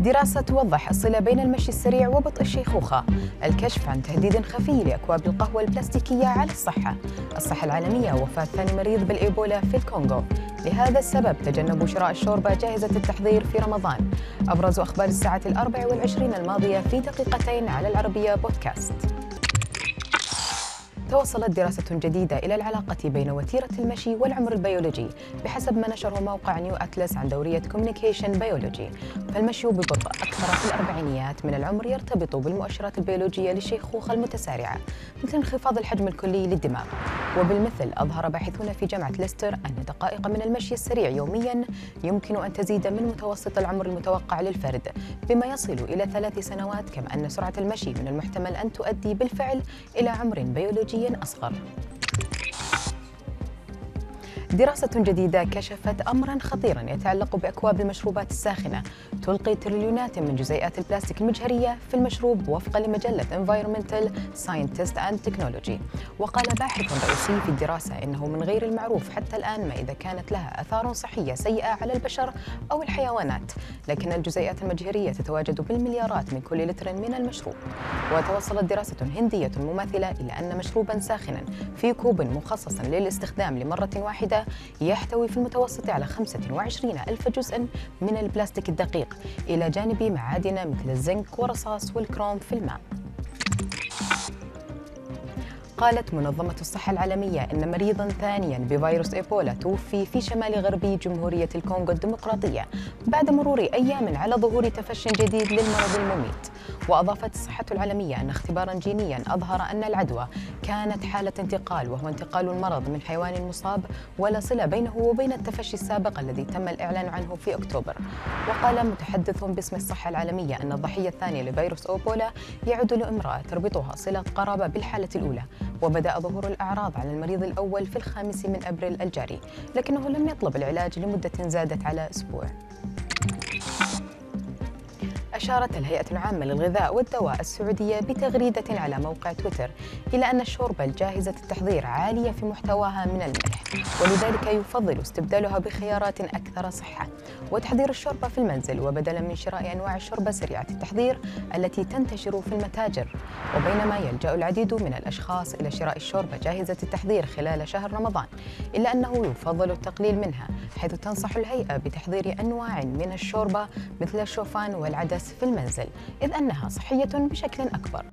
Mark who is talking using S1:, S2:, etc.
S1: دراسة توضح الصلة بين المشي السريع وبطء الشيخوخة. الكشف عن تهديد خفي لأكواب القهوة البلاستيكية على الصحة. الصحة العالمية وفاة ثاني مريض بالإيبولا في الكونغو. لهذا السبب تجنبوا شراء الشوربة جاهزة التحضير في رمضان. أبرز أخبار الساعة الأربع والعشرين الماضية في دقيقتين على العربية بودكاست. توصلت دراسة جديدة إلى العلاقة بين وتيرة المشي والعمر البيولوجي بحسب ما نشره موقع New Atlas عن دورية Communications Biology فالمشي ببطء أكثر في الأربعينيات من العمر يرتبط بالمؤشرات البيولوجية للشيخوخة المتسارعة مثل انخفاض الحجم الكلي للدماغ. وبالمثل أظهر باحثون في جامعة ليستر أن دقائق من المشي السريع يوميا يمكن أن تزيد من متوسط العمر المتوقع للفرد بما يصل إلى ثلاث سنوات كما أن سرعة المشي من المحتمل أن تؤدي بالفعل إلى عمر بيولوجي أصغر. دراسة جديدة كشفت أمرا خطيرا يتعلق بأكواب المشروبات الساخنة. تلقي تريليونات من جزيئات البلاستيك المجهرية في المشروب وفقا لمجلة Environmental Scientist and Technology. وقال باحث رئيسي في الدراسة إنه من غير المعروف حتى الآن ما إذا كانت لها آثار صحية سيئة على البشر أو الحيوانات. لكن الجزيئات المجهرية تتواجد بالمليارات من كل لتر من المشروب. وتوصلت دراسة هندية مماثلة إلى أن مشروبا ساخنا في كوب مخصص للاستخدام لمرة واحدة يحتوي في المتوسط على 25 ألف جزء من البلاستيك الدقيق إلى جانب معادن مثل الزنك والرصاص والكروم في الماء. قالت منظمة الصحة العالمية أن مريضا ثانيا بفيروس إيبولا توفي في شمال غربي جمهورية الكونغو الديمقراطية بعد مرور أيام على ظهور تفش جديد للمرض المميت. وأضافت الصحة العالمية أن اختبارا جينيا أظهر أن العدوى كانت حالة انتقال وهو انتقال المرض من حيوان مصاب ولا صلة بينه وبين التفشي السابق الذي تم الإعلان عنه في أكتوبر. وقال متحدث باسم الصحة العالمية أن الضحية الثانية لفيروس أوبولا يعود لإمرأة تربطها صلة قرابة بالحالة الأولى. وبدأ ظهور الأعراض على المريض الأول في الخامس من أبريل الجاري لكنه لم يطلب العلاج لمدة زادت على أسبوع. أشارت الهيئة العامة للغذاء والدواء السعودية بتغريدة على موقع تويتر إلى أن الشوربة الجاهزة التحضير عالية في محتواها من الملح ولذلك يفضل استبدالها بخيارات أكثر صحة. وتحضير الشوربة في المنزل وبدلا من شراء أنواع الشوربة سريعة التحضير التي تنتشر في المتاجر. وبينما يلجأ العديد من الأشخاص إلى شراء الشوربة جاهزة التحضير خلال شهر رمضان إلا أنه يفضل التقليل منها حيث تنصح الهيئة بتحضير أنواع من الشوربة مثل الشوفان والعدس في المنزل إذ أنها صحية بشكل أكبر.